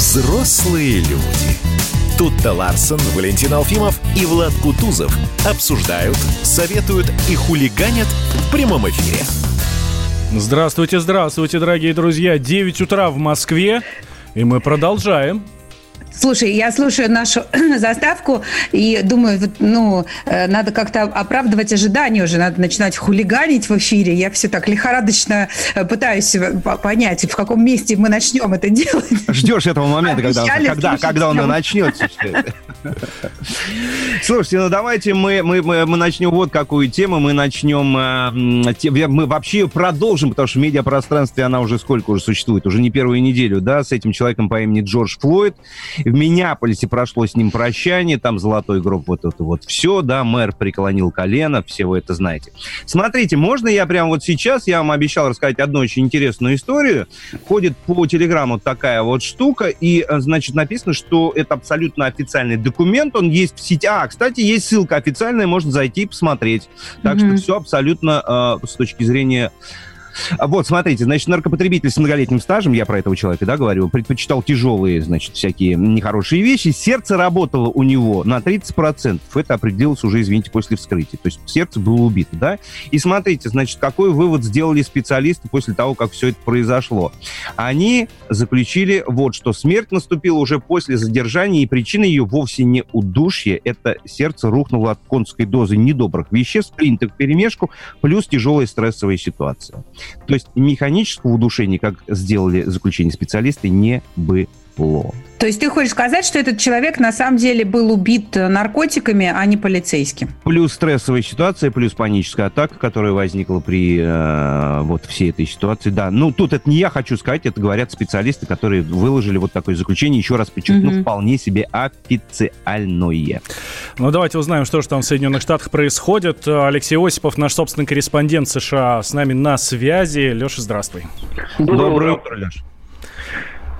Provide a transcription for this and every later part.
Взрослые люди. Тут-то Валентин Алфимов и Влад Кутузов обсуждают, советуют и хулиганят в прямом эфире. Здравствуйте, здравствуйте, дорогие друзья. 9 утра в Москве, и мы продолжаем. Слушай, я слушаю нашу заставку и думаю, ну, э, надо как-то оправдывать ожидания уже, надо начинать хулиганить в эфире. Я все так лихорадочно э, пытаюсь понять, в каком месте мы начнем это делать. Ждешь этого момента, когда, когда, когда он начнется. Слушайте, ну давайте мы, мы, мы, мы начнем вот какую тему. Мы начнем, э, мы вообще продолжим, потому что в медиапространстве она уже сколько уже существует, уже не первую неделю, да, с этим человеком по имени Джордж Флойд. В Миннеаполисе прошло с ним прощание, там золотой гроб, вот это вот все, да, мэр преклонил колено, все вы это знаете. Смотрите, можно я прямо вот сейчас, я вам обещал рассказать одну очень интересную историю. Ходит по телеграмму такая вот штука, и, э, значит, написано, что это абсолютно официальный документ, он есть в сети. А, кстати, есть ссылка официальная, можно зайти и посмотреть. Так mm-hmm. что все абсолютно э, с точки зрения вот, смотрите, значит, наркопотребитель с многолетним стажем, я про этого человека, да, говорю, предпочитал тяжелые, значит, всякие нехорошие вещи. Сердце работало у него на 30%. Это определилось уже, извините, после вскрытия. То есть сердце было убито, да? И смотрите, значит, какой вывод сделали специалисты после того, как все это произошло. Они заключили вот, что смерть наступила уже после задержания, и причина ее вовсе не удушье. Это сердце рухнуло от конской дозы недобрых веществ, принятых в перемешку, плюс тяжелая стрессовая ситуация. То есть механического удушения, как сделали заключение специалисты, не было. То есть ты хочешь сказать, что этот человек на самом деле был убит наркотиками, а не полицейским? Плюс стрессовая ситуация, плюс паническая атака, которая возникла при э, вот всей этой ситуации. Да, ну тут это не я хочу сказать, это говорят специалисты, которые выложили вот такое заключение, еще раз подчеркну, mm-hmm. вполне себе официальное. Ну давайте узнаем, что же там в Соединенных Штатах происходит. Алексей Осипов, наш собственный корреспондент США, с нами на связи. Леша, здравствуй. Доброе утро, Леша.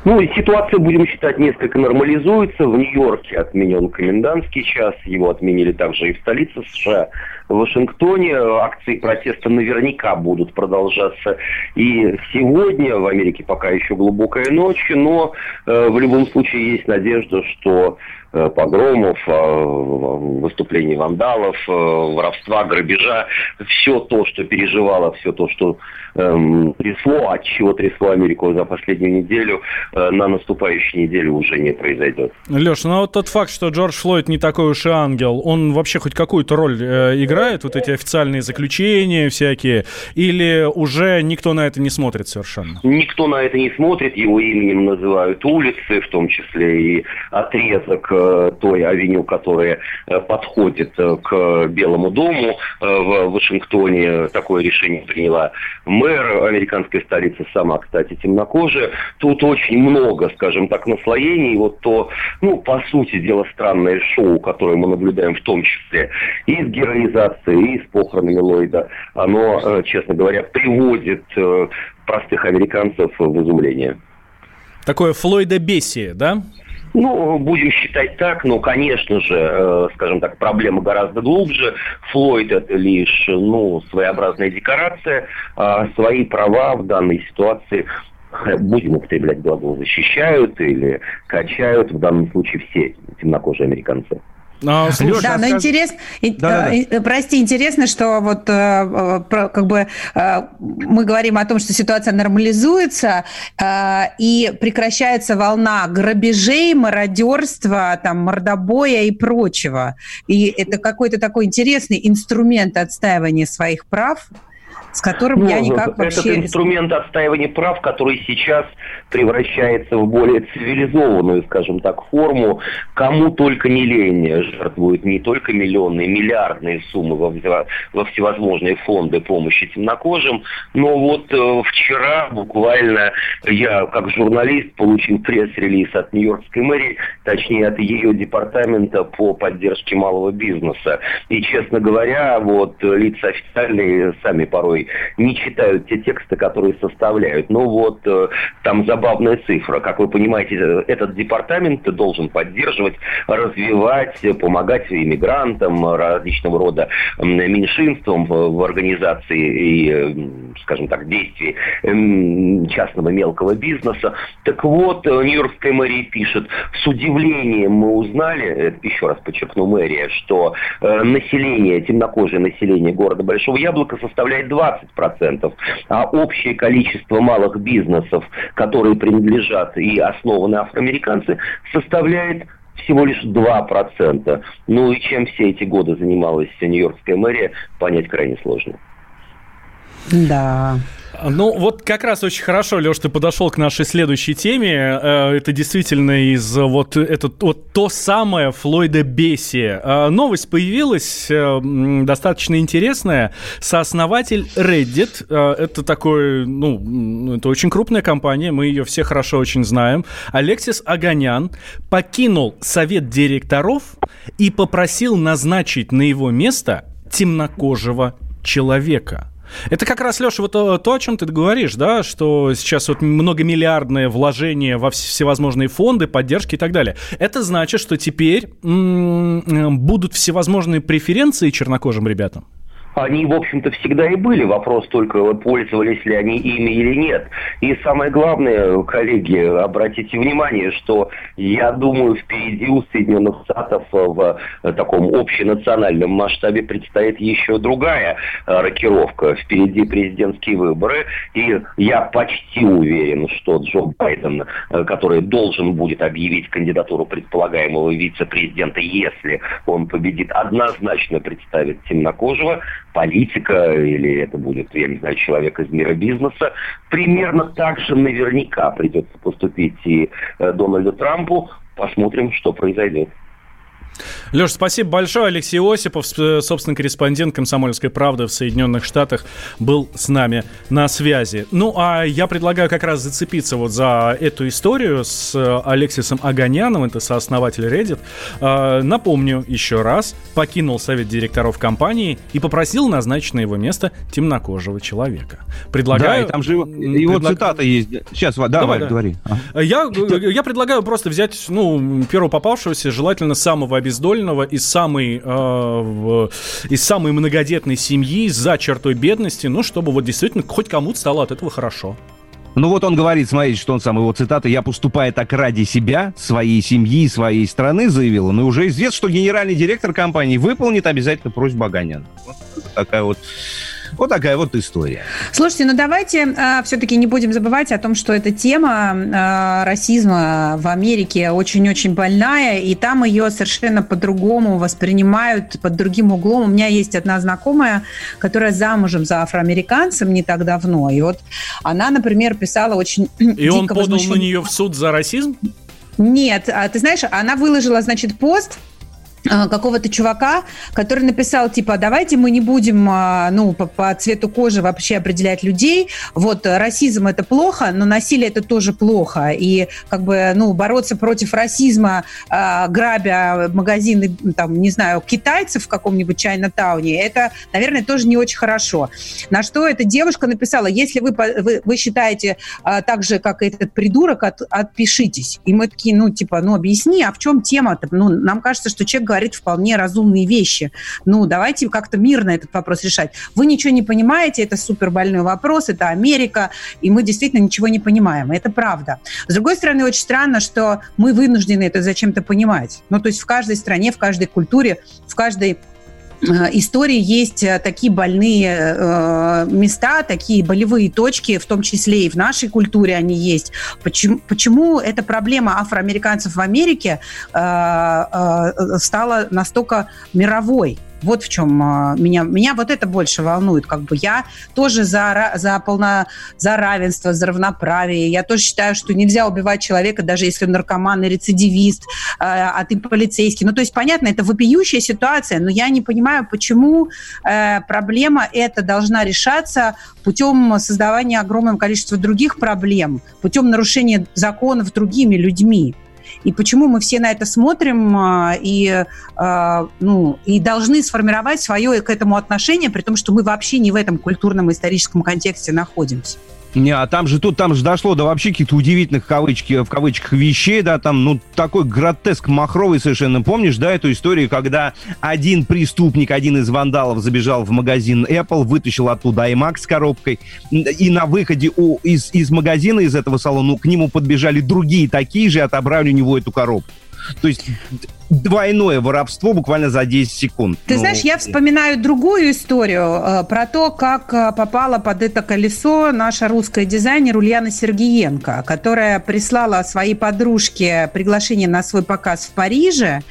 Ну, и ситуация, будем считать, несколько нормализуется. В Нью-Йорке отменен комендантский час, его отменили также и в столице США, в Вашингтоне. Акции протеста наверняка будут продолжаться и сегодня. В Америке пока еще глубокая ночь, но э, в любом случае есть надежда, что Э, погромов, э, выступлений вандалов, э, воровства, грабежа, все то, что переживало, все то, что эм, трясло, от чего трясло Америку за последнюю неделю, на наступающей неделе уже не произойдет. Леш, ну а вот тот факт, что Джордж Флойд не такой уж и ангел, он вообще хоть какую-то роль э, играет, вот эти официальные заключения всякие, или уже никто на это не смотрит совершенно? Никто на это не смотрит, его именем называют улицы, в том числе и отрезок Э, той авеню, которая э, подходит э, к Белому дому в Вашингтоне. Такое решение приняла мэр американской столицы, сама, кстати, темнокожая. Тут очень много, скажем так, наслоений. Вот то, ну, по сути дела, странное шоу, которое мы наблюдаем в том числе и с героизацией, и с похоронами Ллойда, оно, честно говоря, приводит простых американцев в изумление. Такое флойдобесие, да? Ну, будем считать так, но, конечно же, э, скажем так, проблема гораздо глубже. Флойд это лишь, ну, своеобразная декорация, а свои права в данной ситуации э, будем употреблять глагол защищают или качают, в данном случае все темнокожие американцы. А, слушай, да, но скажи... интересно, да, да, да. прости, интересно, что вот э, как бы э, мы говорим о том, что ситуация нормализуется э, и прекращается волна грабежей, мародерства, там, мордобоя и прочего. И это какой-то такой интересный инструмент отстаивания своих прав с которым ну, я никак вообще... Этот инструмент отстаивания прав, который сейчас превращается в более цивилизованную, скажем так, форму, кому только не лень жертвуют не только миллионные, миллиардные суммы во, во всевозможные фонды помощи темнокожим, но вот э, вчера буквально я, как журналист, получил пресс-релиз от Нью-Йоркской мэрии, точнее от ее департамента по поддержке малого бизнеса. И, честно говоря, вот лица официальные сами порой порой не читают те тексты, которые составляют. Но вот э, там забавная цифра. Как вы понимаете, этот департамент должен поддерживать, развивать, помогать иммигрантам, различного рода меньшинствам в организации и скажем так, действий частного мелкого бизнеса. Так вот, э, Нью-Йоркская мэрия пишет, с удивлением мы узнали, еще раз подчеркну мэрия, что э, население, темнокожее население города Большого Яблока составляет 20%, а общее количество малых бизнесов, которые принадлежат и основаны афроамериканцы, составляет всего лишь 2%. Ну и чем все эти годы занималась Нью-Йоркская мэрия, понять крайне сложно. Да. Ну, вот как раз очень хорошо, Леш, ты подошел к нашей следующей теме. Э, это действительно из вот, это, вот то самое Флойда Бесси. Э, новость появилась э, достаточно интересная. Сооснователь Reddit, это такой, ну, это очень крупная компания, мы ее все хорошо очень знаем. Алексис Аганян покинул совет директоров и попросил назначить на его место темнокожего человека. Это как раз, Леша, вот то, то, о чем ты говоришь, да, что сейчас вот многомиллиардные вложения во всевозможные фонды, поддержки и так далее. Это значит, что теперь м- будут всевозможные преференции чернокожим ребятам? Они, в общем-то, всегда и были. Вопрос только, пользовались ли они ими или нет. И самое главное, коллеги, обратите внимание, что я думаю, впереди у Соединенных Штатов в таком общенациональном масштабе предстоит еще другая э, рокировка. Впереди президентские выборы. И я почти уверен, что Джо Байден, э, который должен будет объявить кандидатуру предполагаемого вице-президента, если он победит, однозначно представит темнокожего политика или это будет, я не знаю, человек из мира бизнеса. Примерно так же наверняка придется поступить и э, Дональду Трампу. Посмотрим, что произойдет. Леш, спасибо большое. Алексей Осипов, э, собственно, корреспондент «Комсомольской правды» в Соединенных Штатах, был с нами на связи. Ну, а я предлагаю как раз зацепиться вот за эту историю с э, Алексисом Аганяном, это сооснователь Reddit. Э, напомню еще раз, покинул совет директоров компании и попросил назначить на его место темнокожего человека. Предлагаю... Да, и там же его, его предлаг... цитата есть. Сейчас, давай, давай да. говори. Я, я предлагаю просто взять, ну, первого попавшегося, желательно самого обездоленного из самой, э, в, из самой многодетной семьи за чертой бедности, ну, чтобы вот действительно хоть кому-то стало от этого хорошо. Ну вот он говорит, смотрите, что он сам, его цитата, «Я поступаю так ради себя, своей семьи, своей страны», заявил он, и уже известно, что генеральный директор компании выполнит обязательно просьбу Аганяна. Вот такая вот вот такая вот история. Слушайте, ну давайте э, а, все-таки не будем забывать о том, что эта тема э, расизма в Америке очень-очень больная, и там ее совершенно по-другому воспринимают, под другим углом. У меня есть одна знакомая, которая замужем за афроамериканцем не так давно, и вот она, например, писала очень И он подал возмущен... на нее в суд за расизм? Нет, а ты знаешь, она выложила, значит, пост, какого-то чувака, который написал, типа, давайте мы не будем, а, ну, по, по цвету кожи вообще определять людей. Вот, расизм это плохо, но насилие это тоже плохо. И, как бы, ну, бороться против расизма, э, грабя магазины, там, не знаю, китайцев в каком-нибудь Чайна-тауне, это, наверное, тоже не очень хорошо. На что эта девушка написала, если вы, вы, вы считаете э, так же, как этот придурок, от, отпишитесь. И мы такие, ну, типа, ну, объясни, а в чем тема-то? Ну, нам кажется, что человек говорит вполне разумные вещи. Ну, давайте как-то мирно этот вопрос решать. Вы ничего не понимаете, это супер больной вопрос, это Америка, и мы действительно ничего не понимаем. Это правда. С другой стороны, очень странно, что мы вынуждены это зачем-то понимать. Ну, то есть в каждой стране, в каждой культуре, в каждой истории есть э, такие больные э, места, такие болевые точки, в том числе и в нашей культуре они есть. Почему, почему эта проблема афроамериканцев в Америке стала настолько мировой? Вот в чем а, меня, меня вот это больше волнует. Как бы я тоже за, за, полно, за равенство, за равноправие. Я тоже считаю, что нельзя убивать человека, даже если он наркоман и рецидивист, а, а ты полицейский. Ну, то есть, понятно, это вопиющая ситуация, но я не понимаю, почему э, проблема эта должна решаться путем создавания огромного количества других проблем, путем нарушения законов другими людьми. И почему мы все на это смотрим а, и, а, ну, и должны сформировать свое к этому отношение, при том, что мы вообще не в этом культурном и историческом контексте находимся. Не, а там же тут, там же дошло до вообще каких-то удивительных кавычки, в кавычках вещей, да, там, ну, такой гротеск махровый совершенно. Помнишь, да, эту историю, когда один преступник, один из вандалов забежал в магазин Apple, вытащил оттуда iMac с коробкой, и на выходе у, из, из магазина, из этого салона, к нему подбежали другие такие же и отобрали у него эту коробку. То есть двойное воровство буквально за 10 секунд. Ты ну... знаешь, я вспоминаю другую историю э, про то, как э, попала под это колесо наша русская дизайнер Ульяна Сергеенко, которая прислала своей подружке приглашение на свой показ в Париже,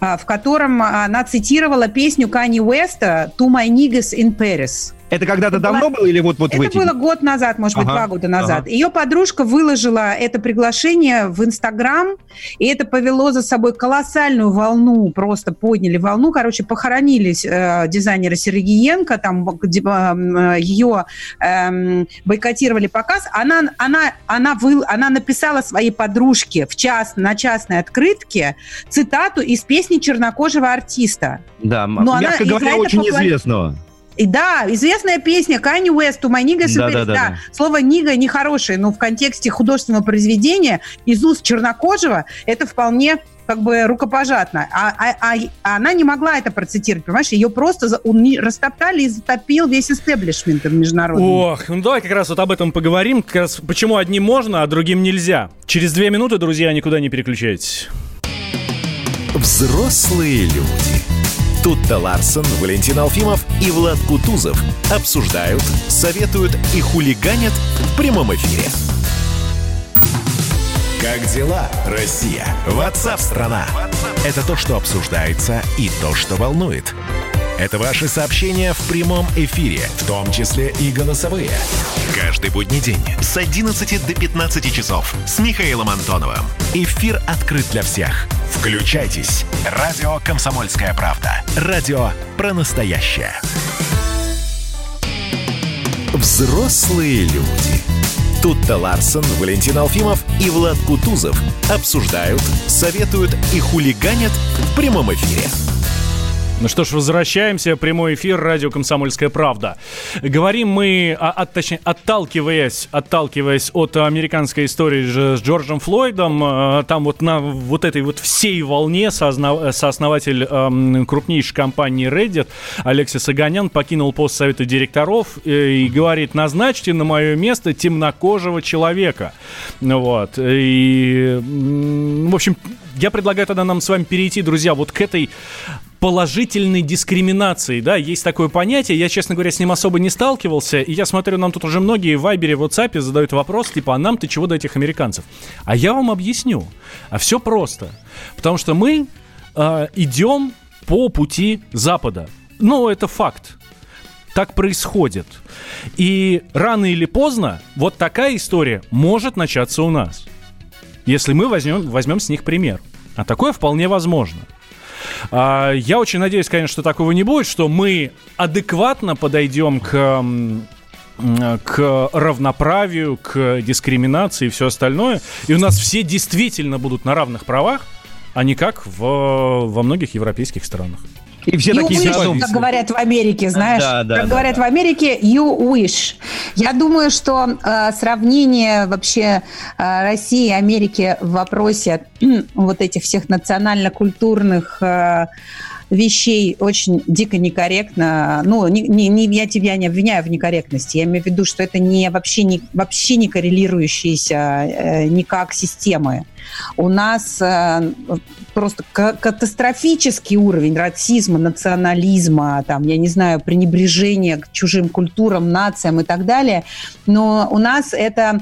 э, в котором она цитировала песню Кани Уэста «To my niggas in Paris». Это когда-то давно было или вот, вот это в эти? было год назад, может ага, быть, два года назад. Ага. Ее подружка выложила это приглашение в Инстаграм, и это повело за собой колоссальную волну, просто подняли волну. Короче, похоронились э, дизайнера Сергеенко, там э, ее э, бойкотировали показ. Она, она, она, вы, она написала своей подружке в час, на частной открытке цитату из песни чернокожего артиста. Да, Но мягко она, говоря, очень попла... известного. И да, известная песня Kanye West «У my niggas да, да, да, да. Слово «нига» нехорошее, но в контексте художественного произведения из уст чернокожего это вполне как бы рукопожатно. А, а, а, а она не могла это процитировать, понимаешь? Ее просто за, растоптали и затопил весь истеблишмент международный. Ох, ну давай как раз вот об этом поговорим. Как раз почему одним можно, а другим нельзя. Через две минуты, друзья, никуда не переключайтесь. Взрослые люди. Тут-то Ларсон, Валентин Алфимов и Влад Кутузов обсуждают, советуют и хулиганят в прямом эфире. Как дела, Россия? Ватсап-страна! Это то, что обсуждается и то, что волнует. Это ваши сообщения в прямом эфире, в том числе и голосовые. Каждый будний день с 11 до 15 часов с Михаилом Антоновым. Эфир открыт для всех. Включайтесь. Радио «Комсомольская правда». Радио про настоящее. Взрослые люди. Тут-то Ларсон, Валентин Алфимов и Влад Кутузов обсуждают, советуют и хулиганят в прямом эфире. Ну что ж, возвращаемся. Прямой эфир радио «Комсомольская правда». Говорим мы, а, от, точнее, отталкиваясь, отталкиваясь от американской истории с Джорджем Флойдом, а, там вот на вот этой вот всей волне сооснов, сооснователь эм, крупнейшей компании Reddit Алексис Аганян покинул пост совета директоров и, и говорит, назначьте на мое место темнокожего человека. Вот. И, в общем, я предлагаю тогда нам с вами перейти, друзья, вот к этой положительной дискриминации, да, есть такое понятие, я, честно говоря, с ним особо не сталкивался, и я смотрю, нам тут уже многие в Вайбере, в WhatsApp задают вопрос, типа, а нам ты чего до этих американцев? А я вам объясню, а все просто, потому что мы э, идем по пути Запада, ну, это факт, так происходит. И рано или поздно вот такая история может начаться у нас. Если мы возьмем, возьмем с них пример. А такое вполне возможно. А, я очень надеюсь, конечно, что такого не будет, что мы адекватно подойдем к к равноправию, к дискриминации и все остальное. И у нас все действительно будут на равных правах, а не как в, во многих европейских странах. И все you такие wish, как говорят в Америке, знаешь, да, да, как да, говорят да. в Америке, you wish. Я думаю, что э, сравнение вообще э, России и Америки в вопросе э, вот этих всех национально-культурных э, вещей очень дико некорректно. Ну, не, не, не, я тебя не обвиняю в некорректности. Я имею в виду, что это не, вообще, не, вообще не коррелирующиеся э, никак системы. У нас э, просто катастрофический уровень расизма, национализма, там, я не знаю, пренебрежения к чужим культурам, нациям и так далее. Но у нас это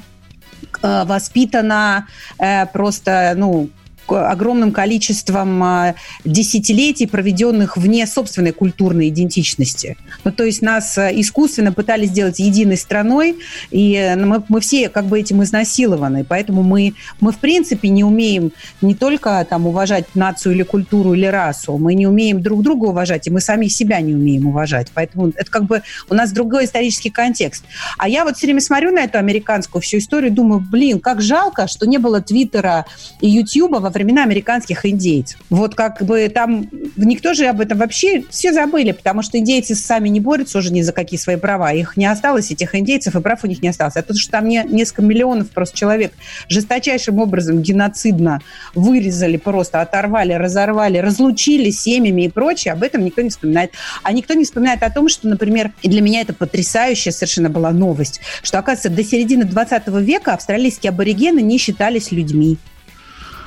э, воспитано э, просто, ну, огромным количеством а, десятилетий, проведенных вне собственной культурной идентичности. Ну, то есть нас а, искусственно пытались сделать единой страной, и ну, мы, мы все как бы этим изнасилованы. Поэтому мы, мы в принципе не умеем не только там, уважать нацию или культуру или расу, мы не умеем друг друга уважать, и мы сами себя не умеем уважать. Поэтому это как бы у нас другой исторический контекст. А я вот все время смотрю на эту американскую всю историю, думаю, блин, как жалко, что не было Твиттера и Ютьюба во времена американских индейцев. Вот как бы там никто же об этом вообще все забыли, потому что индейцы сами не борются уже ни за какие свои права. Их не осталось, этих индейцев, и прав у них не осталось. А то, что там не, несколько миллионов просто человек жесточайшим образом геноцидно вырезали, просто оторвали, разорвали, разлучили семьями и прочее, об этом никто не вспоминает. А никто не вспоминает о том, что, например, и для меня это потрясающая совершенно была новость, что, оказывается, до середины 20 века австралийские аборигены не считались людьми.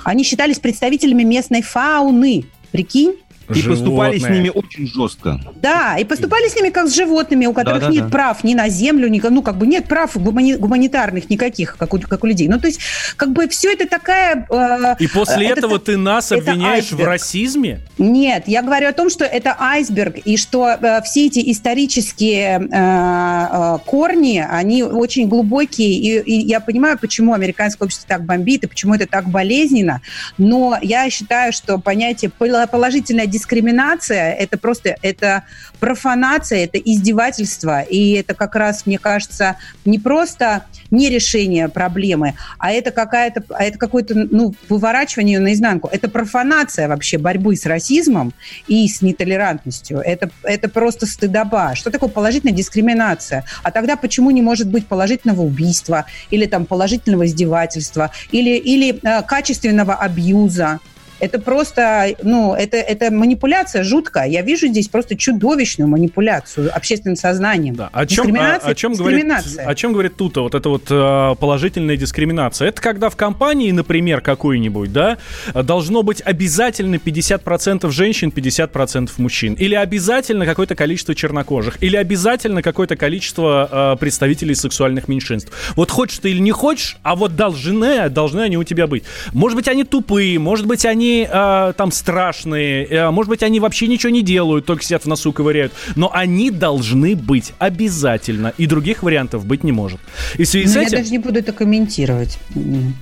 Они считались представителями местной фауны. Прикинь? И животные. поступали с ними очень жестко. Да, и поступали с ними как с животными, у которых да, да, нет да. прав ни на землю, ни, ну, как бы нет прав гумани, гуманитарных никаких, как у, как у людей. Ну, то есть, как бы все это такая... Э, и после это, этого ты нас обвиняешь в расизме? Нет, я говорю о том, что это айсберг, и что э, все эти исторические э, э, корни, они очень глубокие, и, и я понимаю, почему американское общество так бомбит, и почему это так болезненно, но я считаю, что понятие положительная дискриминация, это просто это профанация, это издевательство, и это как раз, мне кажется, не просто не решение проблемы, а это какая-то, а это какое-то, ну, выворачивание наизнанку. Это профанация вообще борьбы с расизмом и с нетолерантностью. Это, это просто стыдоба. Что такое положительная дискриминация? А тогда почему не может быть положительного убийства или там положительного издевательства или, или э, качественного абьюза? Это просто, ну, это, это манипуляция жуткая. Я вижу здесь просто чудовищную манипуляцию общественным сознанием. Да. О чем, о, о, чем говорит, о чем говорит Тута, вот эта вот э, положительная дискриминация? Это когда в компании, например, какой-нибудь, да, должно быть обязательно 50% женщин, 50% мужчин. Или обязательно какое-то количество чернокожих. Или обязательно какое-то количество э, представителей сексуальных меньшинств. Вот хочешь ты или не хочешь, а вот должны, должны они у тебя быть. Может быть, они тупые, может быть, они они э, там страшные, э, может быть, они вообще ничего не делают, только сидят в носу ковыряют, но они должны быть обязательно, и других вариантов быть не может. И в связи с этим... Я даже не буду это комментировать.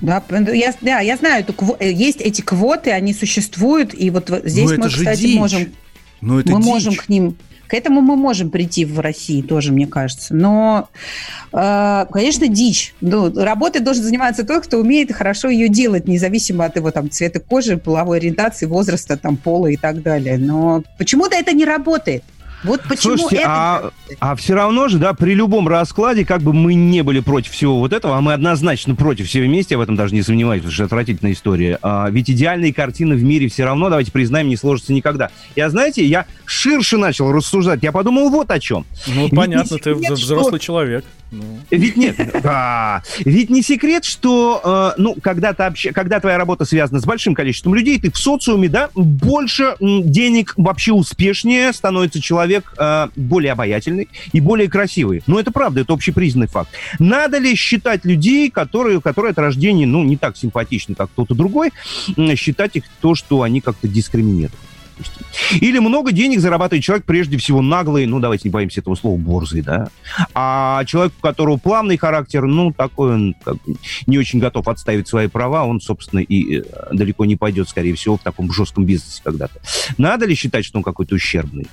Да, я, да, я знаю, это, есть эти квоты, они существуют, и вот здесь мы, кстати, дичь. можем... Но это мы дичь. можем к ним к этому мы можем прийти в России тоже, мне кажется. Но, э, конечно, дичь. Ну, работой должен заниматься тот, кто умеет хорошо ее делать, независимо от его там, цвета кожи, половой ориентации, возраста, там, пола и так далее. Но почему-то это не работает. Вот почему Слушайте, это... а, а все равно же, да, при любом раскладе, как бы мы не были против всего вот этого, а мы однозначно против все вместе, я в этом даже не сомневаюсь, потому что это отвратительная история. А, ведь идеальные картины в мире все равно, давайте признаем, не сложатся никогда. Я, знаете, я ширше начал рассуждать, я подумал вот о чем. Ну, ведь понятно, ты секрет, взрослый что... человек. Ну. Ведь нет, да. Ведь не секрет, что, э, ну, когда, ты общ... когда твоя работа связана с большим количеством людей, ты в социуме, да, больше денег, вообще успешнее становится человек э, более обаятельный и более красивый. Ну, это правда, это общепризнанный факт. Надо ли считать людей, которые, которые от рождения, ну, не так симпатичны, как кто-то другой, считать их то, что они как-то дискриминируют? Или много денег зарабатывает человек, прежде всего, наглый, ну, давайте не боимся этого слова, борзый, да. А человек, у которого плавный характер, ну, такой он как, не очень готов отставить свои права, он, собственно, и э, далеко не пойдет, скорее всего, в таком жестком бизнесе когда-то. Надо ли считать, что он какой-то ущербный?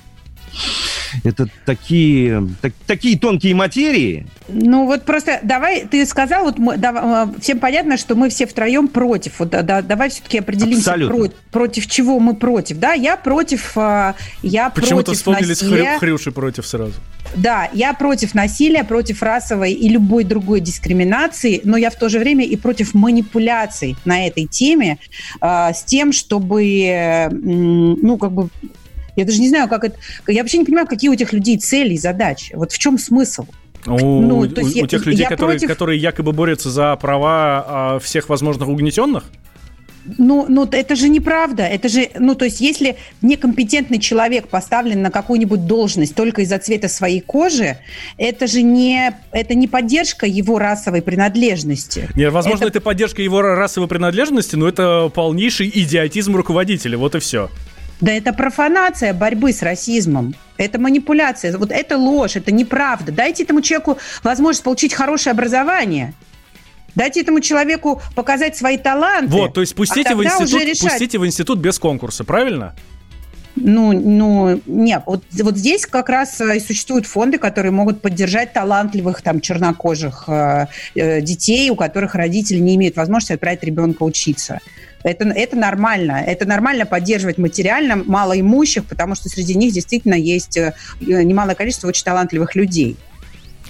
Это такие, так, такие тонкие материи. Ну вот просто давай, ты сказал, вот мы, да, всем понятно, что мы все втроем против. Вот, да, давай все-таки определимся, про, против чего мы против. Да, я против, а, я Почему-то против вспомнились насилия. Хрюши против сразу. Да, я против насилия, против расовой и любой другой дискриминации, но я в то же время и против манипуляций на этой теме э, с тем, чтобы, ну, как бы я даже не знаю, как это... Я вообще не понимаю, какие у этих людей цели и задачи. Вот в чем смысл? У, ну, у, у я, тех людей, которые, против... которые якобы борются за права а, всех возможных угнетенных? Ну, ну, это же неправда. Это же, ну, то есть, если некомпетентный человек поставлен на какую-нибудь должность только из-за цвета своей кожи, это же не, это не поддержка его расовой принадлежности. Нет, возможно, это... это поддержка его расовой принадлежности, но это полнейший идиотизм руководителя. Вот и все. Да это профанация борьбы с расизмом. Это манипуляция. Вот это ложь, это неправда. Дайте этому человеку возможность получить хорошее образование. Дайте этому человеку показать свои таланты. Вот, то есть пустите, а в, институт, пустите в институт без конкурса, правильно? Ну, ну, нет, вот, вот здесь как раз и существуют фонды, которые могут поддержать талантливых там чернокожих э, э, детей, у которых родители не имеют возможности отправить ребенка учиться. Это, это нормально. Это нормально поддерживать материально малоимущих, потому что среди них действительно есть э, немалое количество очень талантливых людей.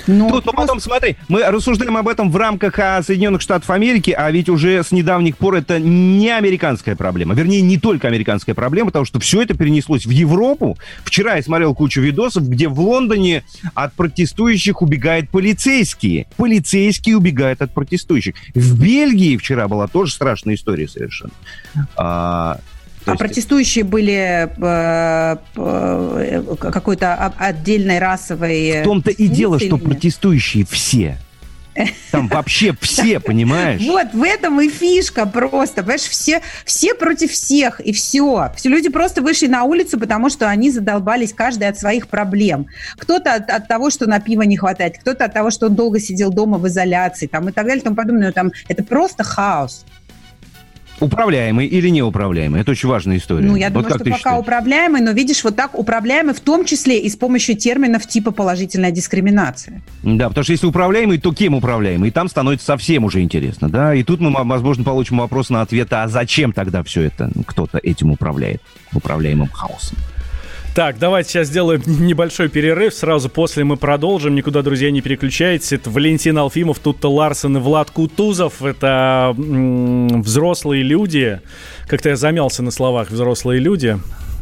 Ну, Тут, но потом, смотри, мы рассуждаем об этом в рамках а, Соединенных Штатов Америки, а ведь уже с недавних пор это не американская проблема. Вернее, не только американская проблема, потому что все это перенеслось в Европу. Вчера я смотрел кучу видосов, где в Лондоне от протестующих убегают полицейские. Полицейские убегают от протестующих. В Бельгии вчера была тоже страшная история совершенно. А, а есть... протестующие были э, э, какой-то отдельной расовой... В том-то и дело, что протестующие все. Там вообще все, понимаешь? Вот, в этом и фишка просто. Понимаешь, все, все против всех, и все. Все люди просто вышли на улицу, потому что они задолбались каждый от своих проблем. Кто-то от, от того, что на пиво не хватает, кто-то от того, что он долго сидел дома в изоляции, там, и так далее, и тому подобное. Там, это просто хаос. Управляемый или неуправляемый? Это очень важная история. Ну, я вот думаю, что пока считаешь? управляемый, но видишь, вот так управляемый в том числе и с помощью терминов типа положительная дискриминация. Да, потому что если управляемый, то кем управляемый? И там становится совсем уже интересно, да? И тут мы, возможно, получим вопрос на ответ, а зачем тогда все это кто-то этим управляет, управляемым хаосом? Так, давайте сейчас сделаем небольшой перерыв. Сразу после мы продолжим. Никуда, друзья, не переключайтесь. Это Валентин Алфимов, тут-то Ларсен и Влад Кутузов. Это м- взрослые люди. Как-то я замялся на словах «взрослые люди».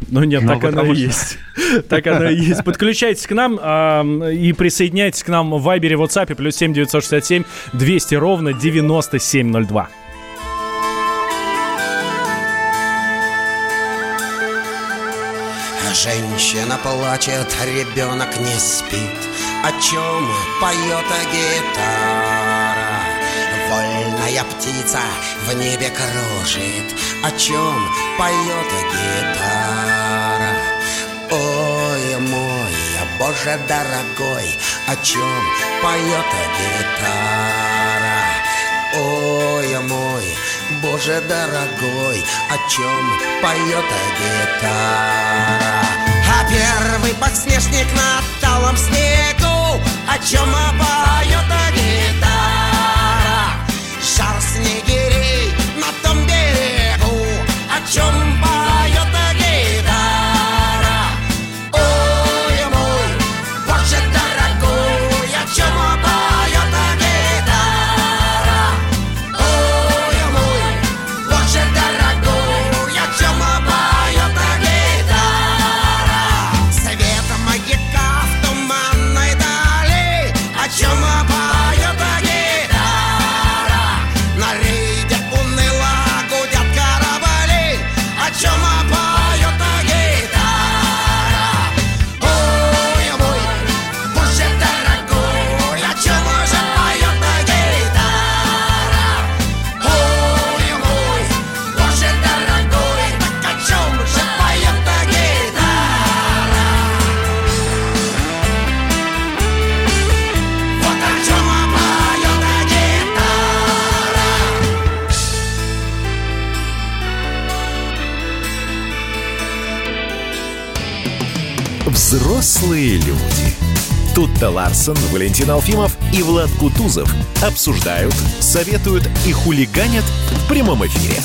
Но нет, ну, так оно и есть. Так оно и есть. Подключайтесь к нам э, и присоединяйтесь к нам в Вайбере, WhatsApp, плюс 7 967 200 ровно 9702. Женщина плачет, ребенок не спит. О чем поет гитара? Вольная птица в небе кружит. О чем поет гитара? Ой, мой, Боже дорогой О чем поет гитара? Ой, мой, Боже дорогой, о чем поет гитара? А первый подснежник на талом снегу, о чем поет гитара? Жар снегирей на том берегу, о чем поет Ларсон, Валентин Алфимов и Влад Кутузов обсуждают, советуют и хулиганят в прямом эфире.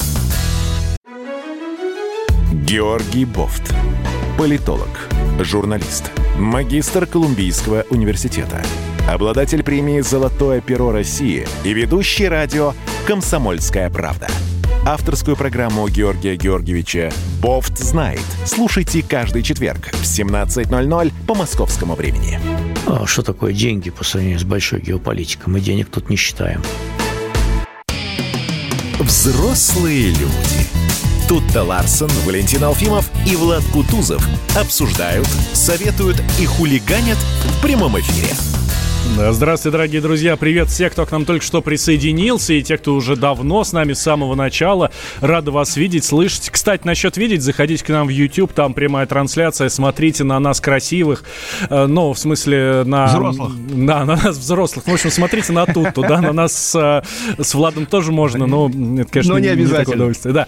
Георгий Бофт. Политолог, журналист, магистр Колумбийского университета, обладатель премии «Золотое перо России» и ведущий радио «Комсомольская правда» авторскую программу Георгия Георгиевича «Бофт знает». Слушайте каждый четверг в 17.00 по московскому времени. А что такое деньги по сравнению с большой геополитикой? Мы денег тут не считаем. Взрослые люди. Тут-то Ларсон, Валентин Алфимов и Влад Кутузов обсуждают, советуют и хулиганят в прямом эфире. Здравствуйте, дорогие друзья. Привет всех, кто к нам только что присоединился, и те, кто уже давно с нами с самого начала. Рада вас видеть, слышать. Кстати, насчет видеть, заходите к нам в YouTube, там прямая трансляция, смотрите на нас красивых, э, ну, в смысле, на... Взрослых. Да, на нас взрослых. В общем, смотрите на тут, туда, на нас э, с Владом тоже можно, но это, конечно, но не, не обязательно. удовольствие. Да.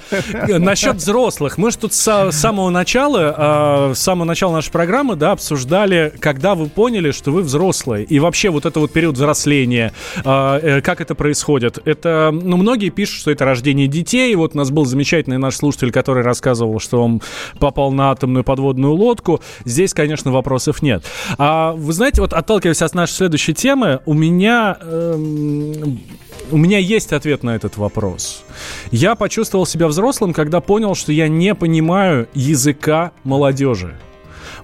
Насчет взрослых. Мы же тут с самого начала, э, с самого начала нашей программы, да, обсуждали, когда вы поняли, что вы взрослые, и вообще вот это вот период взросления, а, э, как это происходит? Это, ну, многие пишут, что это рождение детей. Вот у нас был замечательный наш слушатель, который рассказывал, что он попал на атомную подводную лодку. Здесь, конечно, вопросов нет. А вы знаете, вот отталкиваясь от нашей следующей темы, у меня... Эм, у меня есть ответ на этот вопрос. Я почувствовал себя взрослым, когда понял, что я не понимаю языка молодежи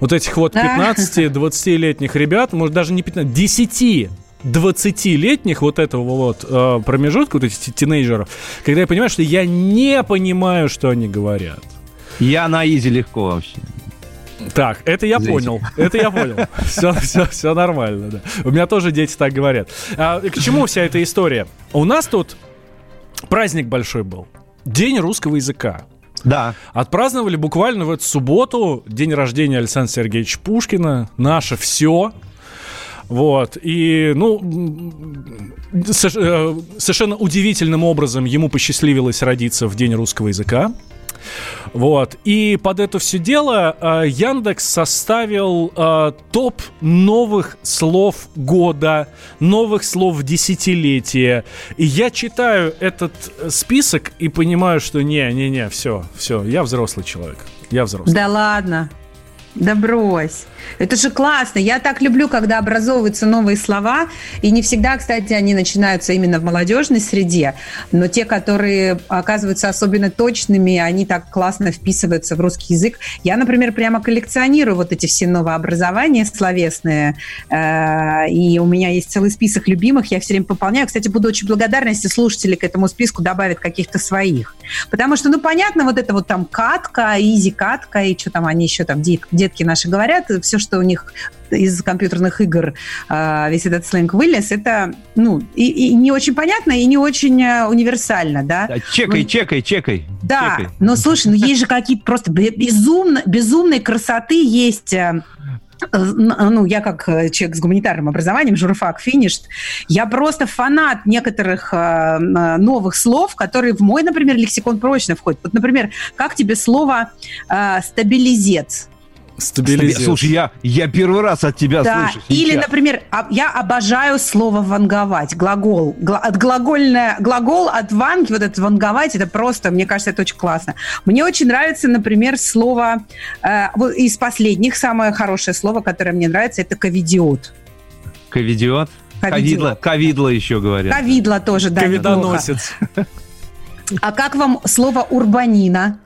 вот этих вот 15-20-летних ребят, может даже не 15, 10 20-летних вот этого вот э, промежутка, вот этих тинейджеров, когда я понимаю, что я не понимаю, что они говорят. Я на изи легко вообще. Так, это я Здесь. понял. Это я понял. Все, все, все нормально, да. У меня тоже дети так говорят. А, к чему вся эта история? У нас тут праздник большой был. День русского языка. Да. Отпраздновали буквально в эту субботу день рождения Александра Сергеевича Пушкина. Наше все. Вот. И, ну, э, совершенно удивительным образом ему посчастливилось родиться в День русского языка. Вот. И под это все дело э, Яндекс составил э, топ новых слов года, новых слов десятилетия. И я читаю этот список и понимаю, что не-не-не, все, все, я взрослый человек. Я взрослый. Да ладно. Да брось. Это же классно. Я так люблю, когда образовываются новые слова. И не всегда, кстати, они начинаются именно в молодежной среде. Но те, которые оказываются особенно точными, они так классно вписываются в русский язык. Я, например, прямо коллекционирую вот эти все новообразования словесные. Э, и у меня есть целый список любимых. Я все время пополняю. Кстати, буду очень благодарна, если слушатели к этому списку добавят каких-то своих. Потому что, ну, понятно, вот это вот там катка, изи-катка, и что там они еще там, детки наши говорят, все что у них из компьютерных игр а, весь этот сленг вылез, это, ну, и, и не очень понятно, и не очень а, универсально, да. чекай, ну, чекай, чекай. Да, чекай. но слушай, ну есть же какие-то просто безумно, безумной красоты есть а, ну, я как человек с гуманитарным образованием, журфак финиш, я просто фанат некоторых э, новых слов, которые в мой, например, лексикон прочно входят. Вот, например, как тебе слово э, стабилизец? Стабилизировать. Слушай, я, я первый раз от тебя да. слышу. Сейчас. Или, например, а, я обожаю слово ванговать, глагол. От глагольное, глагол от ванги, вот этот ванговать, это просто, мне кажется, это очень классно. Мне очень нравится, например, слово, э, из последних, самое хорошее слово, которое мне нравится, это ковидиот. Ковидиот? Ковидло. Ковидло еще говорят. Ковидло тоже, да. Ковидоносец. А как вам слово урбанина?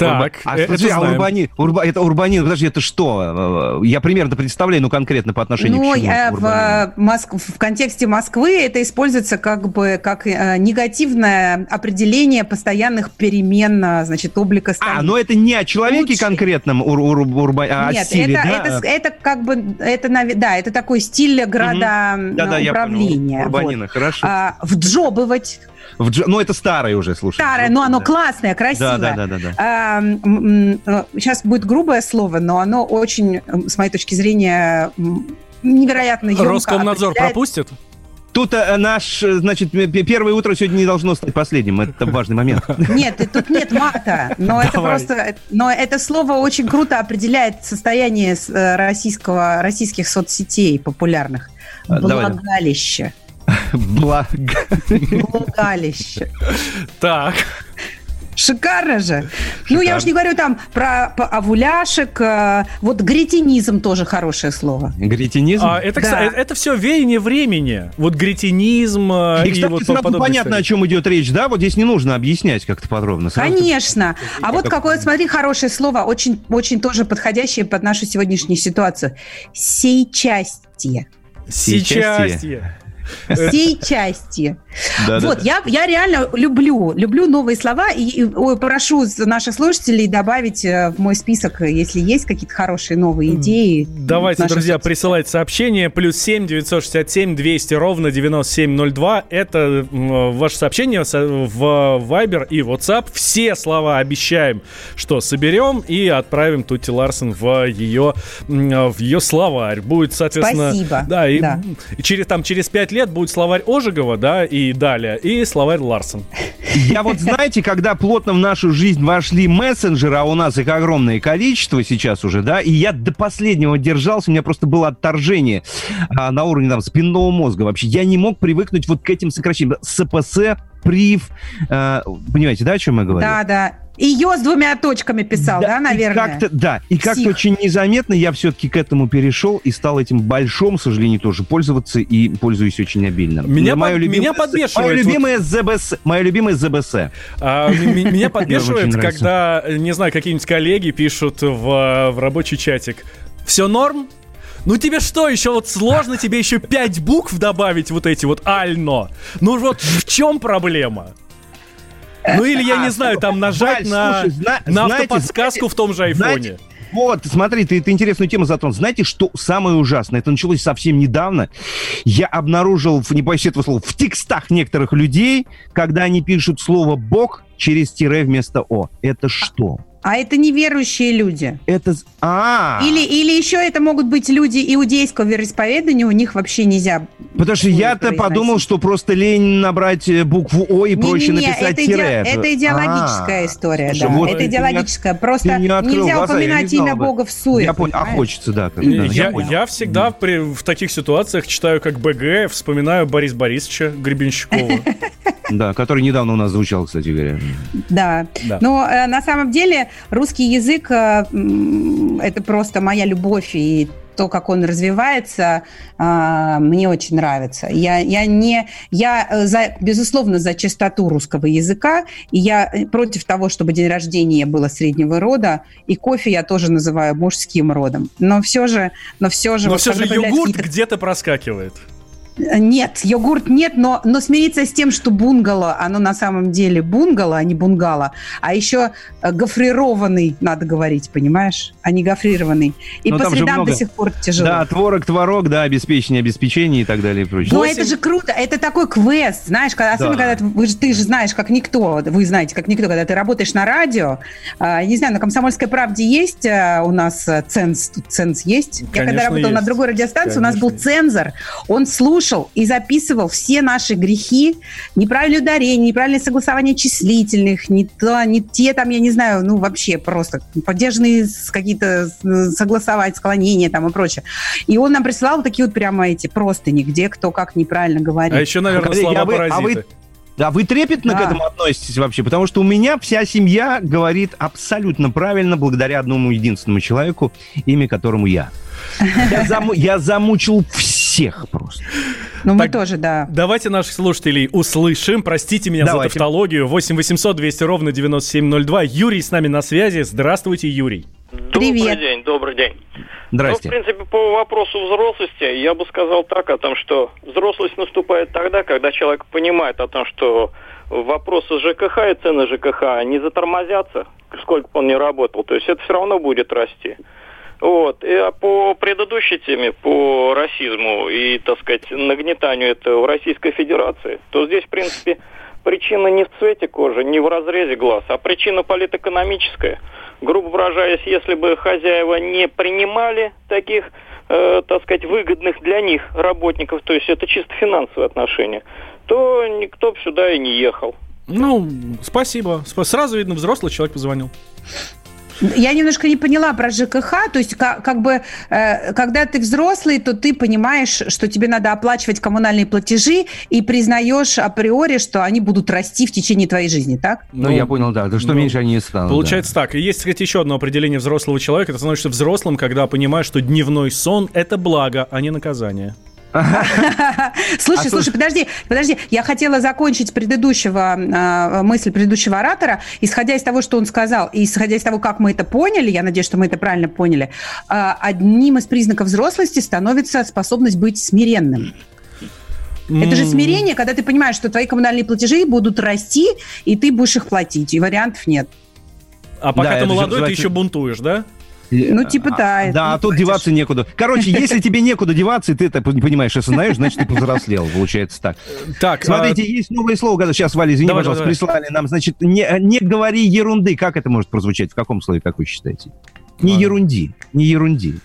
Так, а, это, подожди, а урбанин, урба, это урбанин, подожди, это что? Я примерно представляю, ну, конкретно по отношению ну, к чему? Э, в, Моск... в контексте Москвы это используется как бы как э, негативное определение постоянных перемен, э, значит, облика столицы. А, но это не о человеке Лучше... конкретном, ур, ур, урба... а Нет, о стиле, это, да? это, это как бы, это, да, это такой стиль града угу. да, да, управления. Урбанина, вот. хорошо. А, вджобывать в дж... Ну, это старое уже, слушай. Старое, но оно да. классное, красивое. Да, да, да, да, да. Сейчас будет грубое слово, но оно очень, с моей точки зрения, невероятно емко Роскомнадзор определяет... пропустит? Тут э, наш, э, значит, первое утро сегодня не должно стать последним. Это важный момент. Нет, тут нет мата. Но это просто... Но это слово очень круто определяет состояние э, российского, российских соцсетей популярных. Благалище. Благо. Благалище. Так. Шикарно же. Шикарно. Ну, я уж не говорю там про овуляшек. Э, вот гретинизм тоже хорошее слово. Гретинизм? А, это, да. это, это все веяние времени. Вот гретинизм э, и, и кстати, вот понятно, истории. о чем идет речь, да? Вот здесь не нужно объяснять как-то подробно. Сразу Конечно. Ты... А вот какое, смотри, хорошее слово, очень, очень тоже подходящее под нашу сегодняшнюю ситуацию. Сейчастье. Сейчастье. Всей части. Вот, я, я реально люблю, люблю новые слова и, прошу наших слушателей добавить э, в мой список, если есть какие-то хорошие новые идеи. Давайте, друзья, присылать сообщение. Плюс 7 967 200 ровно 9702. Это ваше сообщение в Viber и WhatsApp. Все слова обещаем, что соберем и отправим Тути Ларсен в ее, в ее словарь. Будет, соответственно... Спасибо. Да, и, да. и через, там, через 5 лет будет словарь Ожегова, да, и далее, и словарь Ларсен. Я вот, знаете, когда плотно в нашу жизнь вошли мессенджеры, а у нас их огромное количество сейчас уже, да, и я до последнего держался, у меня просто было отторжение а, на уровне там спинного мозга вообще. Я не мог привыкнуть вот к этим сокращениям. СПС, ПРИВ, э, понимаете, да, о чем я говорю? Да, да. Ее с двумя точками писал, да, да наверное? И как-то, да, и как-то очень незаметно я все-таки к этому перешел и стал этим большим, к сожалению, тоже пользоваться и пользуюсь очень обильно. Меня, под, любимое, меня подбешивает. Мое любимое ЗБС. Мое любимое ЗБС. А, меня подбешивает, когда, не знаю, какие-нибудь коллеги пишут в, в рабочий чатик. Все норм? Ну тебе что, еще вот сложно тебе еще пять букв добавить вот эти вот ально? Ну вот в чем проблема? Ну или я не знаю, там нажать на, на автоподсказку в том же айфоне. Вот, смотри, ты, ты интересную тему затронул. Знаете, что самое ужасное? Это началось совсем недавно. Я обнаружил, не боюсь этого слова, в текстах некоторых людей, когда они пишут слово «бог» через тире вместо «о». Это что? А это неверующие люди. Это... А, Или, или еще это могут быть люди иудейского вероисповедания, у них вообще нельзя... Потому что я-то подумал, что просто лень набрать э, букву О и проще не, не, написать это тире. Иде... Это идеологическая а, история, да. Вот это идеологическая. Просто нельзя глаза, упоминать имя Бога в суе. Я понял. А хочется, да. Как, да я, я, я всегда при, в таких ситуациях читаю как БГ, вспоминаю Бориса Борисовича Гребенщикова. Да, который недавно у нас звучал, кстати говоря. Да. да. Но э, на самом деле русский язык э, это просто моя любовь и то, как он развивается, э, мне очень нравится. Я, я не, я э, за, безусловно за чистоту русского языка, и я против того, чтобы день рождения было среднего рода, и кофе я тоже называю мужским родом. Но все же, но все же, но вот, все же йогурт где-то проскакивает. Нет, йогурт нет, но, но смириться с тем, что бунгало, оно на самом деле бунгало, а не бунгало, а еще э, гофрированный, надо говорить, понимаешь, а не гофрированный. И но по средам много... до сих пор тяжело. Да, творог, творог, да, обеспечение, обеспечение и так далее и прочее. Но 8... это же круто, это такой квест, знаешь, когда, особенно да. когда вы, ты же знаешь, как никто, вы знаете, как никто, когда ты работаешь на радио, э, не знаю, на «Комсомольской правде» есть э, у нас ценз, ценз есть? Конечно, Я когда работала есть. на другой радиостанции, Конечно. у нас был цензор, он слушал слушал и записывал все наши грехи, неправильное ударение, неправильное согласование числительных, не, то, не те там, я не знаю, ну вообще просто поддержанные какие-то согласовать, склонения там и прочее. И он нам присылал такие вот прямо эти простыни, где кто как неправильно говорит. А еще, наверное, слова паразиты. А вы, а вы трепетно да. к этому относитесь вообще? Потому что у меня вся семья говорит абсолютно правильно благодаря одному единственному человеку, имя которому я. Я, заму- я замучил всех просто. Ну, мы тоже, да. Давайте наших слушателей услышим. Простите меня давайте. за тавтологию. 8 800 200 ровно 9702. Юрий с нами на связи. Здравствуйте, Юрий. Привет. Добрый день, добрый день. Здрасте. Ну, в принципе, по вопросу взрослости, я бы сказал так, о том, что взрослость наступает тогда, когда человек понимает о том, что вопросы ЖКХ и цены ЖКХ не затормозятся, сколько бы он ни работал. То есть это все равно будет расти. Вот. И а по предыдущей теме, по расизму и, так сказать, нагнетанию этого в Российской Федерации, то здесь, в принципе, причина не в цвете кожи, не в разрезе глаз, а причина политэкономическая. Грубо выражаясь, если бы хозяева не принимали таких, э, так сказать, выгодных для них работников, то есть это чисто финансовые отношения, то никто бы сюда и не ехал. Ну, спасибо. Сразу видно, взрослый человек позвонил. Я немножко не поняла про ЖКХ. То есть, как, как бы, э, когда ты взрослый, то ты понимаешь, что тебе надо оплачивать коммунальные платежи и признаешь априори, что они будут расти в течение твоей жизни, так? Ну, ну я понял, да. То, что ну, меньше они станут. Получается да. так. И есть, кстати, еще одно определение взрослого человека. Ты становишься взрослым, когда понимаешь, что дневной сон – это благо, а не наказание. Слушай, а слушай, подожди, подожди. Я хотела закончить предыдущего э, мысль предыдущего оратора, исходя из того, что он сказал, и исходя из того, как мы это поняли, я надеюсь, что мы это правильно поняли. Э, одним из признаков взрослости становится способность быть смиренным. Это же смирение, когда ты понимаешь, что твои коммунальные платежи будут расти, и ты будешь их платить, и вариантов нет. А пока да, ты молодой, ты еще бунтуешь, да? Ну, типа, да. Да, а тут деваться некуда. Короче, если тебе некуда деваться, и ты это понимаешь, осознаешь, значит, ты повзрослел, получается так. Так, Смотрите, а... есть новое слово, когда сейчас, Валя, извини, давай, пожалуйста, давай. прислали нам, значит, не, не говори ерунды. Как это может прозвучать? В каком слове, как вы считаете? Не ерунди, не ерунди.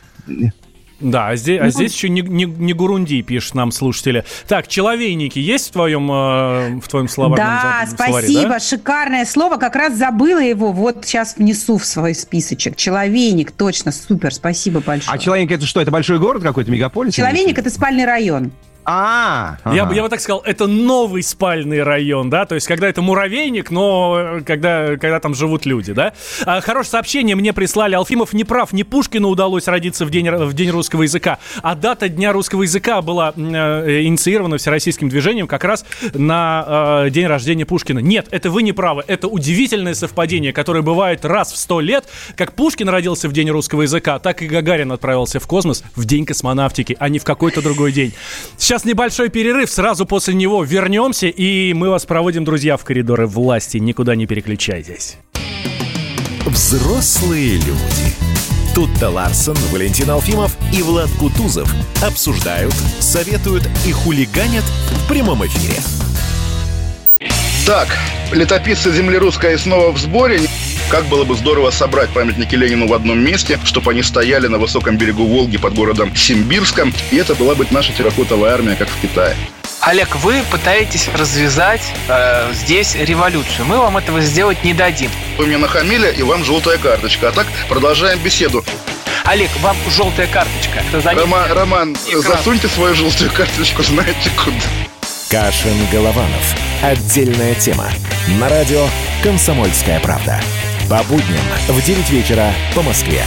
Да, а здесь, а ну, а здесь еще не, не, не Гурунди, пишет нам слушатели. Так, человейники есть в твоем, э, в твоем словарном Да, словаре, спасибо, да? шикарное слово. Как раз забыла его, вот сейчас внесу в свой списочек. Человейник, точно, супер, спасибо большое. А человейник это что, это большой город какой-то, мегаполис? Человейник это спальный район. А, ага. я, я бы так сказал, это новый спальный район, да, то есть когда это муравейник, но когда, когда там живут люди, да. А, хорошее сообщение мне прислали. Алфимов не прав, не Пушкину удалось родиться в день, в день русского языка, а дата Дня русского языка была э, инициирована всероссийским движением как раз на э, день рождения Пушкина. Нет, это вы не правы, это удивительное совпадение, которое бывает раз в сто лет. Как Пушкин родился в день русского языка, так и Гагарин отправился в космос в день космонавтики, а не в какой-то другой день. Сейчас Сейчас небольшой перерыв, сразу после него вернемся, и мы вас проводим, друзья, в коридоры власти. Никуда не переключайтесь. Взрослые люди. Тут-то Ларсон, Валентин Алфимов и Влад Кутузов обсуждают, советуют и хулиганят в прямом эфире. Так, летописцы земли русской снова в сборе. Как было бы здорово собрать памятники Ленину в одном месте, чтобы они стояли на высоком берегу Волги под городом Симбирском, и это была бы наша терракотовая армия, как в Китае. Олег, вы пытаетесь развязать э, здесь революцию. Мы вам этого сделать не дадим. Вы мне нахамили, и вам желтая карточка. А так продолжаем беседу. Олег, вам желтая карточка. Рома, Роман, Экран. засуньте свою желтую карточку, знаете куда. Кашин-Голованов. Отдельная тема. На радио «Комсомольская правда». По будням в 9 вечера по Москве.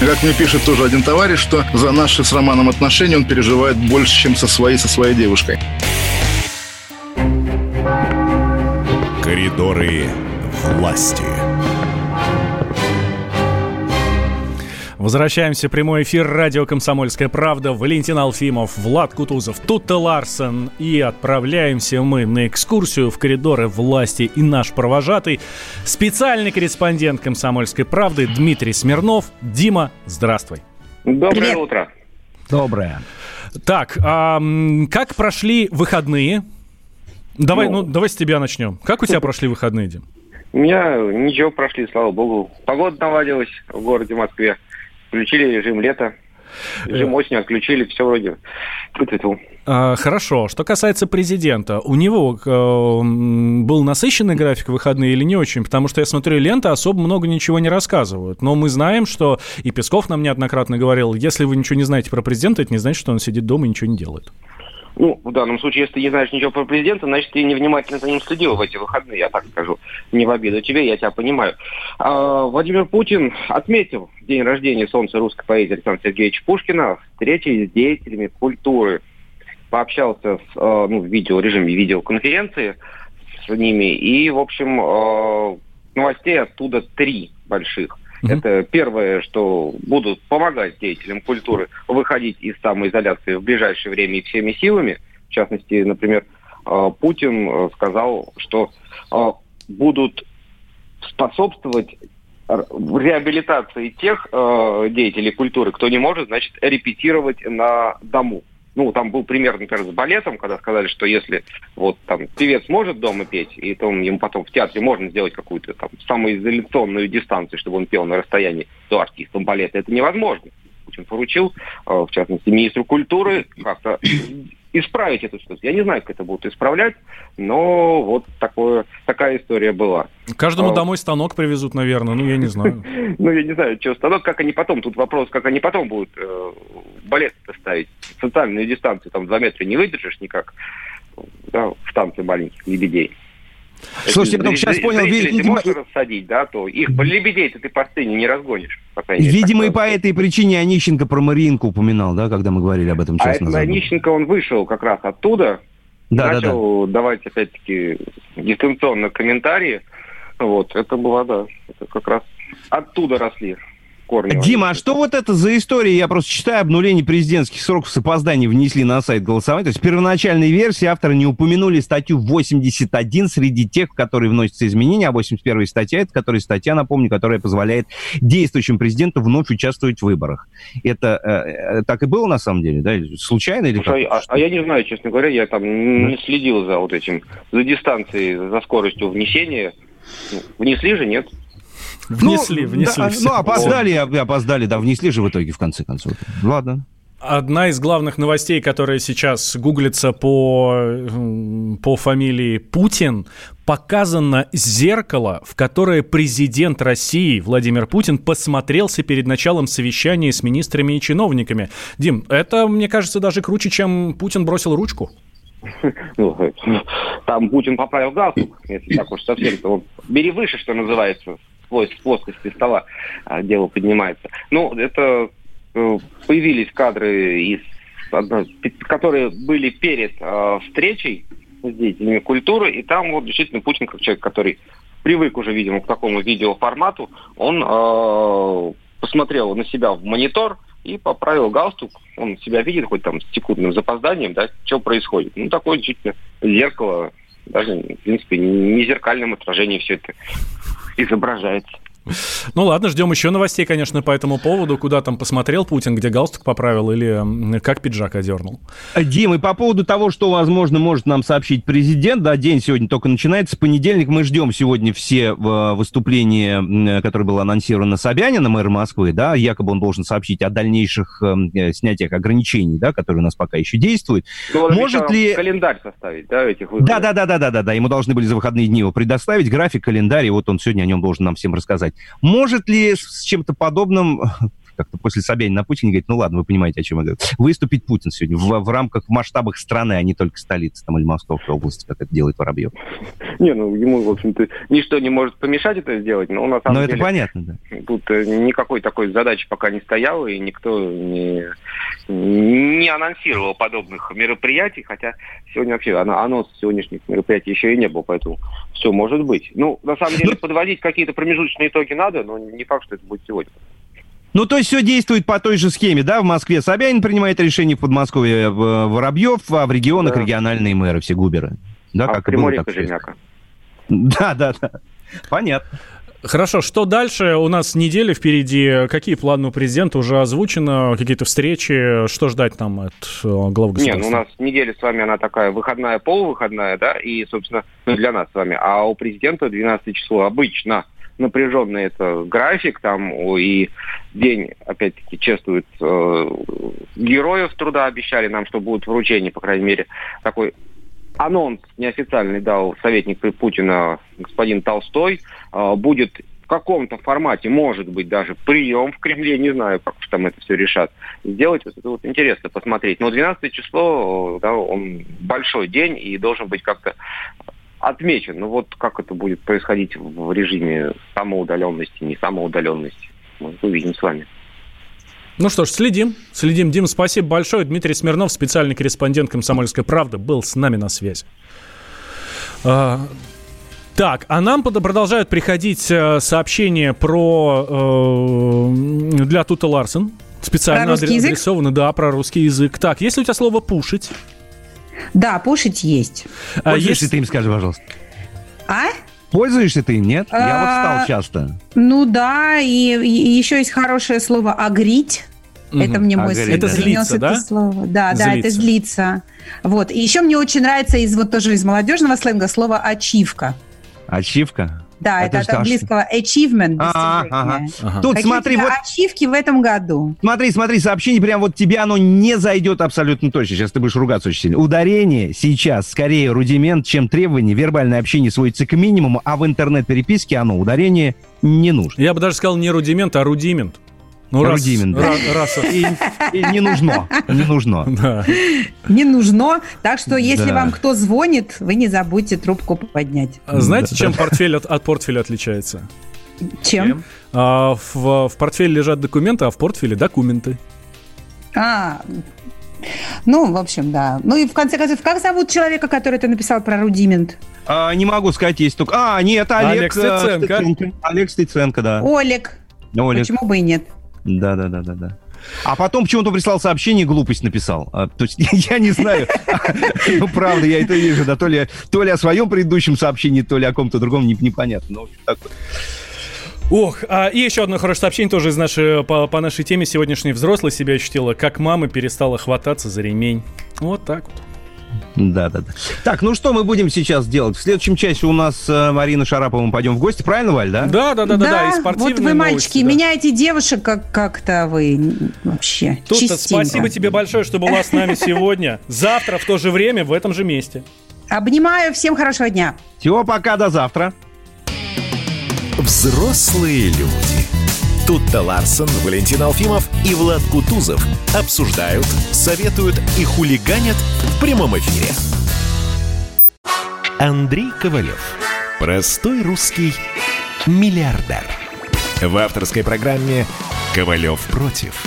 Как мне пишет тоже один товарищ, что за наши с Романом отношения он переживает больше, чем со своей, со своей девушкой. Коридоры власти. Возвращаемся в прямой эфир радио «Комсомольская правда». Валентин Алфимов, Влад Кутузов, Тутта Ларсен. И отправляемся мы на экскурсию в коридоры власти. И наш провожатый, специальный корреспондент «Комсомольской правды» Дмитрий Смирнов. Дима, здравствуй. Доброе Привет. утро. Доброе. Так, а, как прошли выходные? Давай, ну, ну, давай с тебя начнем. Как у тебя прошли выходные, Дим? У меня ничего прошли, слава богу. Погода наладилась в городе Москве. Включили режим лета, режим э. осени отключили, все вроде. А, хорошо. Что касается президента, у него э, был насыщенный график выходные или не очень? Потому что я смотрю, ленты особо много ничего не рассказывают. Но мы знаем, что, и Песков нам неоднократно говорил, если вы ничего не знаете про президента, это не значит, что он сидит дома и ничего не делает. Ну, в данном случае, если ты не знаешь ничего про президента, значит, ты невнимательно за ним следил в эти выходные, я так скажу. Не в обиду тебе, я тебя понимаю. А, Владимир Путин отметил день рождения солнца русской поэзии Александра Сергеевича Пушкина, встречи с деятелями культуры. Пообщался с, а, ну, в видеорежиме видеоконференции с ними, и, в общем, а, новостей оттуда три больших. Mm-hmm. Это первое, что будут помогать деятелям культуры выходить из самоизоляции в ближайшее время и всеми силами. В частности, например, э, Путин э, сказал, что э, будут способствовать реабилитации тех деятелей культуры, кто не может, значит, репетировать на дому ну, там был пример, например, с балетом, когда сказали, что если вот там певец может дома петь, и то ему потом в театре можно сделать какую-то там самоизоляционную дистанцию, чтобы он пел на расстоянии до артиста балета, это невозможно. Путин поручил, э, в частности, министру культуры как-то исправить эту ситуацию. Я не знаю, как это будут исправлять, но вот такое, такая история была. Каждому а... домой станок привезут, наверное, ну я не знаю. Ну я не знаю, что станок, как они потом, тут вопрос, как они потом будут балет ставить. Социальную дистанцию там 2 метра не выдержишь никак да, в танце маленьких лебедей. Слушайте, потом сейчас понял, видимо... Если можно рассадить, да, то их лебедей-то ты по сцене не разгонишь. Видимо, и по этой причине Онищенко про Маринку упоминал, да, когда мы говорили об этом час а назад. Онищенко, он вышел как раз оттуда, да, начал да, да. давать, опять-таки, дистанционно комментарии. Вот, это было, да, это как раз оттуда росли корни. Дима, а что вот это за история? Я просто читаю обнуление президентских сроков с опозданием внесли на сайт голосования. То есть в первоначальной версии авторы не упомянули статью 81 среди тех, в которые вносятся изменения, а 81 статья, это которая статья, напомню, которая позволяет действующему президенту вновь участвовать в выборах. Это э, э так и было на самом деле, да? Случайно или Слушай, как? А, а я не знаю, честно говоря, я там не следил за вот этим, за дистанцией, за скоростью внесения. Ну, внесли же, нет? Внесли, ну, внесли. Да, ну, опоздали, опоздали, да, внесли же в итоге, в конце концов. Ладно. Одна из главных новостей, которая сейчас гуглится по, по фамилии Путин, показано зеркало, в которое президент России Владимир Путин посмотрелся перед началом совещания с министрами и чиновниками. Дим, это, мне кажется, даже круче, чем Путин бросил ручку. Ну, там Путин поправил галстук, если так уж совсем. То бери выше, что называется с плоскости стола а, дело поднимается. Ну, это э, появились кадры, из, которые были перед э, встречей с деятелями культуры, и там вот действительно Путин, как человек, который привык уже, видимо, к такому видеоформату, он э, посмотрел на себя в монитор и поправил галстук. Он себя видит хоть там с секундным запозданием, да, что происходит. Ну, такое действительно зеркало, даже, в принципе, не зеркальном отражении все это изображается. Ну ладно, ждем еще новостей, конечно, по этому поводу. Куда там посмотрел Путин, где галстук поправил или как пиджак одернул? Дим, и по поводу того, что, возможно, может нам сообщить президент, да, день сегодня только начинается, понедельник, мы ждем сегодня все э, выступления, которое было анонсировано Собянина, мэра Москвы, да, якобы он должен сообщить о дальнейших э, снятиях ограничений, да, которые у нас пока еще действуют. Ну, может ли... Календарь составить, да, этих выборов? Да, да, да, да, да, да, да, ему должны были за выходные дни его предоставить, график, календарь, и вот он сегодня о нем должен нам всем рассказать. Может ли с чем-то подобным как-то после Собянина на Путина говорит, ну ладно, вы понимаете, о чем я говорю. Выступить Путин сегодня в, в рамках, в масштабах страны, а не только столицы там, или Московской области, как это делает Воробьев. Не, ну ему, в общем-то, ничто не может помешать это сделать, но на самом но деле... это понятно, да. Тут э, никакой такой задачи пока не стояло, и никто не, не анонсировал подобных мероприятий, хотя сегодня вообще анонс сегодняшних мероприятий еще и не было, поэтому все может быть. Ну, на самом деле, ну, подводить какие-то промежуточные итоги надо, но не факт, что это будет сегодня. Ну, то есть все действует по той же схеме, да? В Москве Собянин принимает решение, в Подмосковье э, Воробьев, а в регионах да. региональные мэры, все губеры. Да, а как в Приморье Кожевняка. Да, да, да. Понятно. Хорошо, что дальше? У нас неделя впереди. Какие планы у президента уже озвучено? Какие-то встречи? Что ждать нам от э, главы государства? Нет, ну у нас неделя с вами, она такая выходная, полувыходная, да, и, собственно, ну, для нас с вами. А у президента 12 число обычно напряженный это график, там и день, опять-таки, чествует э, героев труда, обещали нам, что будут вручения, по крайней мере, такой анонс неофициальный дал советник Путина господин Толстой, э, будет в каком-то формате, может быть, даже прием в Кремле, не знаю, как там это все решат, сделать. Вот это вот интересно посмотреть. Но 12 число, да, он большой день и должен быть как-то отмечен. Ну вот как это будет происходить в режиме самоудаленности, не самоудаленности, мы увидим с вами. Ну что ж, следим. Следим. Дим, спасибо большое. Дмитрий Смирнов, специальный корреспондент «Комсомольской правды», был с нами на связи. А, так, а нам продолжают приходить э, сообщения про э, для Тута Ларсен. Специально адресованы, да, про русский язык. Так, есть ли у тебя слово «пушить»? Да, пушить есть. А Пользуешься ты им, скажи, пожалуйста. А? Пользуешься ты им, нет? Я вот стал а, часто. Ну да, и, еще есть хорошее слово «агрить». Это мне мой сын Это злиться, да? слово. Да, да, это злиться. Вот. И еще мне очень нравится из вот тоже из молодежного сленга слово «ачивка». Ачивка? Да, это, это от английского achievement. А, ага, ага. Тут Какие смотри, вот ачивки в этом году. Смотри, смотри, сообщение прям вот тебе оно не зайдет абсолютно точно. Сейчас ты будешь ругаться очень сильно. Ударение сейчас скорее рудимент, чем требование. Вербальное общение сводится к минимуму, а в интернет-переписке оно ударение не нужно. Я бы даже сказал не рудимент, а рудимент. Ну, раз, Рудимент, да. раз, и, и не нужно. Не нужно. Да. Не нужно. Так что, если да. вам кто звонит, вы не забудьте трубку поднять. А знаете, да. чем портфель от, от портфеля отличается? Чем? А, в, в портфеле лежат документы, а в портфеле документы. А, ну, в общем, да. Ну и в конце концов, как зовут человека, который ты написал про рудимент? А, не могу сказать, есть только... А, нет, Олег, Олег Стеценко. Стеценко. Олег Стеценко, да. Олег. Олег. Почему бы и нет? Да, да, да, да, да. А потом почему-то прислал сообщение, глупость написал. А, то есть я не знаю. Ну, правда, я это вижу. Да, то ли, то ли о своем предыдущем сообщении, то ли о ком-то другом, непонятно. Ну, такой. Ох, а, и еще одно хорошее сообщение тоже из нашей, по, по нашей теме. Сегодняшний взрослый себя ощутила, как мама перестала хвататься за ремень. Вот так вот. Да, да, да. Так, ну что мы будем сейчас делать? В следующем часе у нас э, Марина Шарапова, мы пойдем в гости, правильно, Валь, да? Да, да, да, да, да. И вот вы, мальчики, да. меняете девушек как- как-то вы вообще. Тут спасибо тебе большое, что была с нами сегодня. Завтра в то же время в этом же месте. Обнимаю, всем хорошего дня. Всего пока, до завтра. Взрослые люди. Тут-то Ларсон, Валентин Алфимов и Влад Кутузов обсуждают, советуют и хулиганят в прямом эфире. Андрей Ковалев. Простой русский миллиардер. В авторской программе «Ковалев против».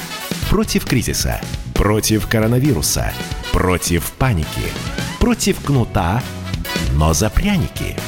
Против кризиса, против коронавируса, против паники, против кнута, но за пряники –